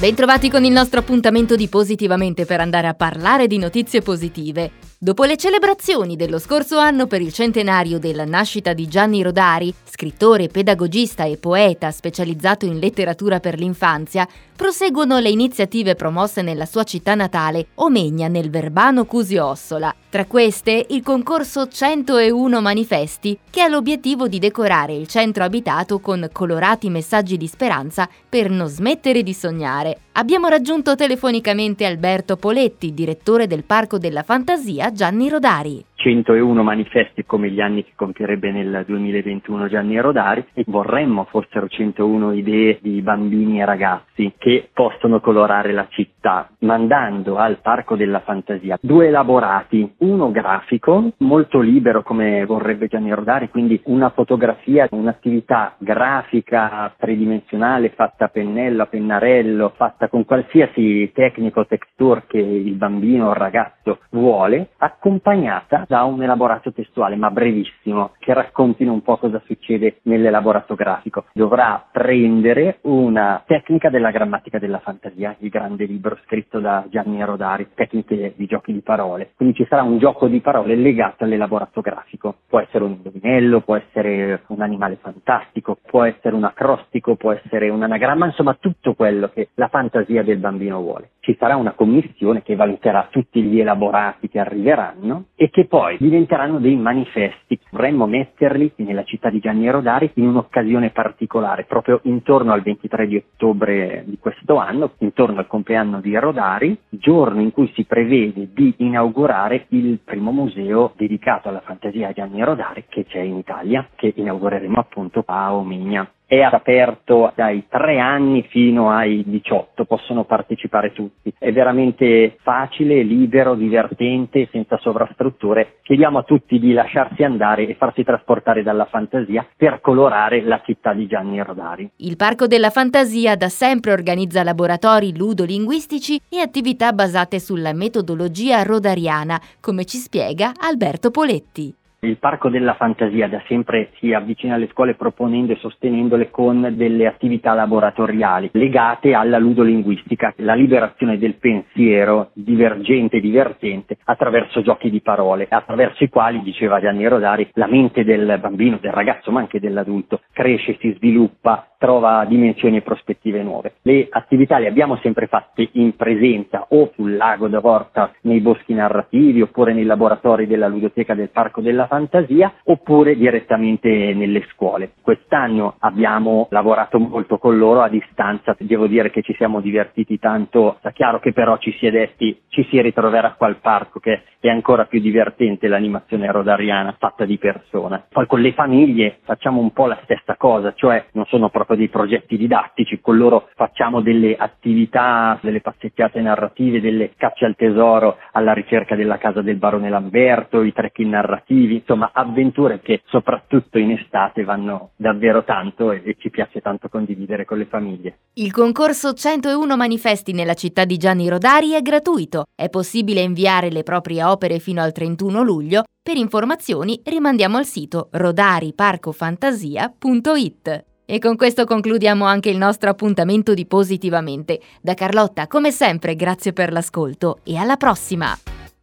Bentrovati con il nostro appuntamento di Positivamente per andare a parlare di notizie positive. Dopo le celebrazioni dello scorso anno per il centenario della nascita di Gianni Rodari, scrittore, pedagogista e poeta specializzato in letteratura per l'infanzia, proseguono le iniziative promosse nella sua città natale, Omegna nel Verbano Cusio-Ossola. Tra queste il concorso 101 manifesti, che ha l'obiettivo di decorare il centro abitato con colorati messaggi di speranza per non smettere di sognare. Abbiamo raggiunto telefonicamente Alberto Poletti, direttore del Parco della Fantasia Gianni Rodari. 101 manifesti come gli anni che compierebbe nel 2021 Gianni Rodari e vorremmo fossero 101 idee di bambini e ragazzi che possono colorare la città, mandando al Parco della Fantasia due elaborati, uno grafico, molto libero come vorrebbe Gianni Rodari, quindi una fotografia, un'attività grafica tridimensionale fatta a pennello, a pennarello, fatta con qualsiasi tecnico texture che il bambino o il ragazzo vuole, accompagnata da un elaborato testuale, ma brevissimo, che raccontino un po' cosa succede nell'elaborato grafico. Dovrà prendere una tecnica della grammatica della fantasia, il grande libro scritto da Gianni Rodari, tecniche di giochi di parole. Quindi ci sarà un gioco di parole legato all'elaborato grafico. Può essere un indovinello, può essere un animale fantastico, può essere un acrostico, può essere un anagramma, insomma tutto quello che la fantasia del bambino vuole. Ci sarà una commissione che valuterà tutti gli elaborati che arriveranno e che poi diventeranno dei manifesti. Vorremmo metterli nella città di Gianni Rodari in un'occasione particolare, proprio intorno al 23 di ottobre di questo anno, intorno al compleanno di Rodari, giorno in cui si prevede di inaugurare il primo museo dedicato alla fantasia Gianni Rodari che c'è in Italia, che inaugureremo appunto a Omigna è aperto dai 3 anni fino ai 18, possono partecipare tutti. È veramente facile, libero, divertente, senza sovrastrutture. Chiediamo a tutti di lasciarsi andare e farsi trasportare dalla fantasia per colorare la città di Gianni Rodari. Il Parco della Fantasia da sempre organizza laboratori ludolinguistici e attività basate sulla metodologia rodariana, come ci spiega Alberto Poletti. Il Parco della Fantasia da sempre si avvicina alle scuole proponendo e sostenendole con delle attività laboratoriali legate alla ludolinguistica, la liberazione del pensiero divergente e divertente attraverso giochi di parole, attraverso i quali, diceva Gianni Rodari, la mente del bambino, del ragazzo ma anche dell'adulto cresce, si sviluppa, trova dimensioni e prospettive nuove. Le attività le abbiamo sempre fatte in presenza o sul lago da Vorta nei boschi narrativi oppure nei laboratori della ludoteca del Parco della fantasia oppure direttamente nelle scuole. Quest'anno abbiamo lavorato molto con loro a distanza, devo dire che ci siamo divertiti tanto, sta chiaro che però ci si è detti ci si ritroverà qua al parco che è ancora più divertente l'animazione rodariana fatta di persona. Poi con le famiglie facciamo un po' la stessa cosa, cioè non sono proprio dei progetti didattici, con loro facciamo delle attività, delle passeggiate narrative, delle cacce al tesoro alla ricerca della casa del barone Lamberto, i trekking narrativi, insomma avventure che soprattutto in estate vanno davvero tanto e, e ci piace tanto condividere con le famiglie. Il concorso 101 manifesti nella città di Gianni Rodari è gratuito. È possibile inviare le proprie opere fino al 31 luglio. Per informazioni rimandiamo al sito rodariparcofantasia.it. E con questo concludiamo anche il nostro appuntamento di Positivamente. Da Carlotta, come sempre, grazie per l'ascolto e alla prossima!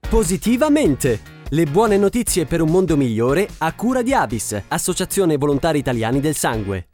Positivamente! Le buone notizie per un mondo migliore a cura di Avis, Associazione Volontari Italiani del Sangue.